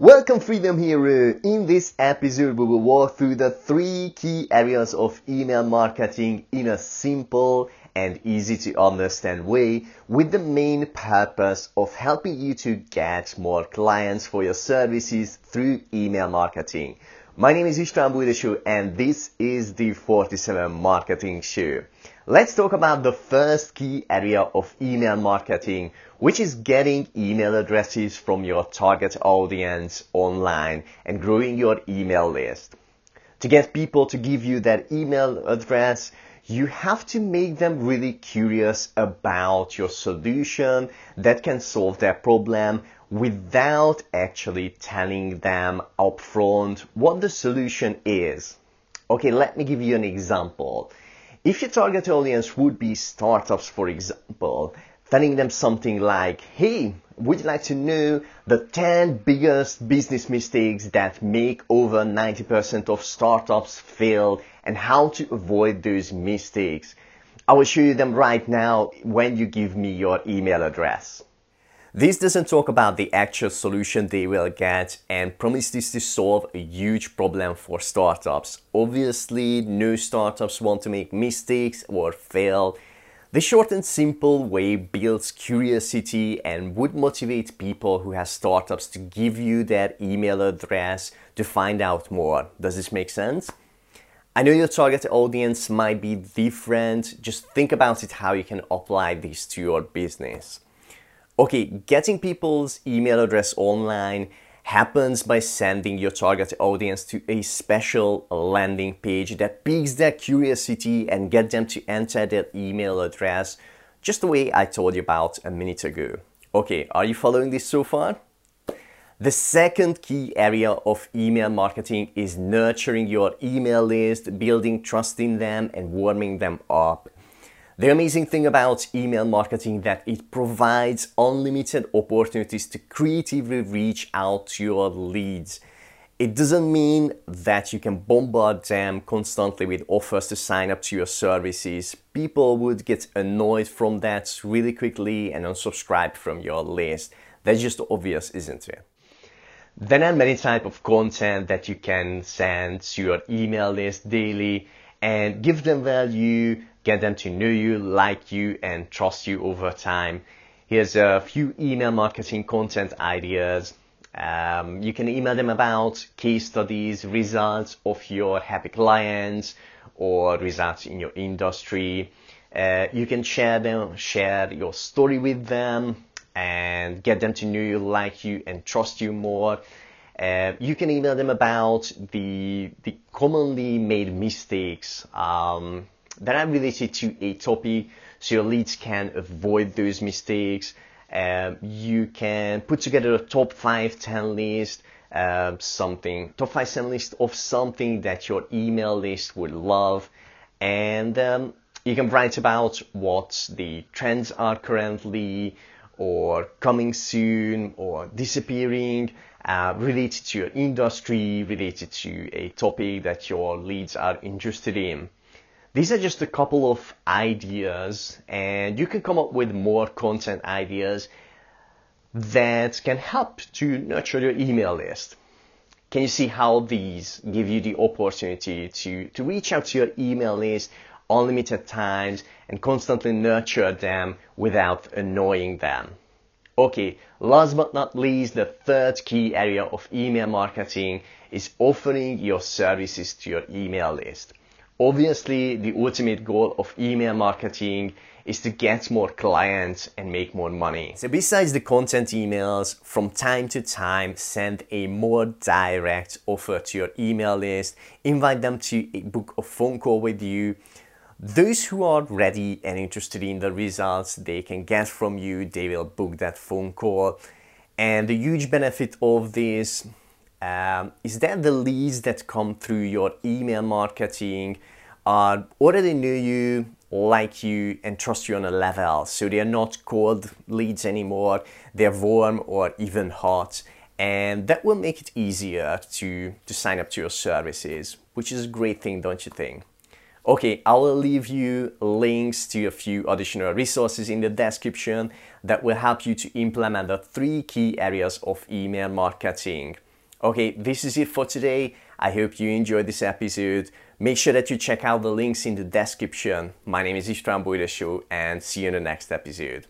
Welcome Freedom Hero! In this episode we will walk through the three key areas of email marketing in a simple and easy to understand way with the main purpose of helping you to get more clients for your services through email marketing. My name is István Bújdosó and this is the 47 Marketing Show. Let's talk about the first key area of email marketing, which is getting email addresses from your target audience online and growing your email list. To get people to give you their email address, you have to make them really curious about your solution that can solve their problem without actually telling them upfront what the solution is. Okay, let me give you an example. If your target audience would be startups, for example, telling them something like, hey, would you like to know the 10 biggest business mistakes that make over 90% of startups fail and how to avoid those mistakes? I will show you them right now when you give me your email address. This doesn't talk about the actual solution they will get and promises to solve a huge problem for startups. Obviously, no startups want to make mistakes or fail. The short and simple way builds curiosity and would motivate people who have startups to give you their email address to find out more. Does this make sense? I know your target audience might be different. Just think about it how you can apply this to your business. Okay, getting people's email address online happens by sending your target audience to a special landing page that piques their curiosity and get them to enter their email address just the way I told you about a minute ago. Okay, are you following this so far? The second key area of email marketing is nurturing your email list, building trust in them and warming them up. The amazing thing about email marketing that it provides unlimited opportunities to creatively reach out to your leads. It doesn't mean that you can bombard them constantly with offers to sign up to your services. People would get annoyed from that really quickly and unsubscribe from your list. That's just obvious, isn't it? There are many types of content that you can send to your email list daily and give them value get them to know you, like you, and trust you over time. Here's a few email marketing content ideas. Um, you can email them about case studies, results of your happy clients, or results in your industry. Uh, you can share them, share your story with them, and get them to know you, like you, and trust you more. Uh, you can email them about the the commonly made mistakes. Um, that are related to a topic so your leads can avoid those mistakes. Um, you can put together a top five ten list, uh, something, top 5, 10 list of something that your email list would love. And um, you can write about what the trends are currently or coming soon or disappearing uh, related to your industry, related to a topic that your leads are interested in. These are just a couple of ideas and you can come up with more content ideas that can help to nurture your email list. Can you see how these give you the opportunity to, to reach out to your email list unlimited times and constantly nurture them without annoying them? Okay, last but not least, the third key area of email marketing is offering your services to your email list. Obviously, the ultimate goal of email marketing is to get more clients and make more money. So besides the content emails, from time to time, send a more direct offer to your email list, invite them to book a phone call with you. Those who are ready and interested in the results they can get from you, they will book that phone call. And the huge benefit of this um, is that the leads that come through your email marketing are already know you, like you, and trust you on a level. So they are not cold leads anymore, they're warm or even hot. And that will make it easier to, to sign up to your services, which is a great thing, don't you think? Okay, I will leave you links to a few additional resources in the description that will help you to implement the three key areas of email marketing. Okay, this is it for today. I hope you enjoyed this episode. Make sure that you check out the links in the description. My name is István Show, and see you in the next episode.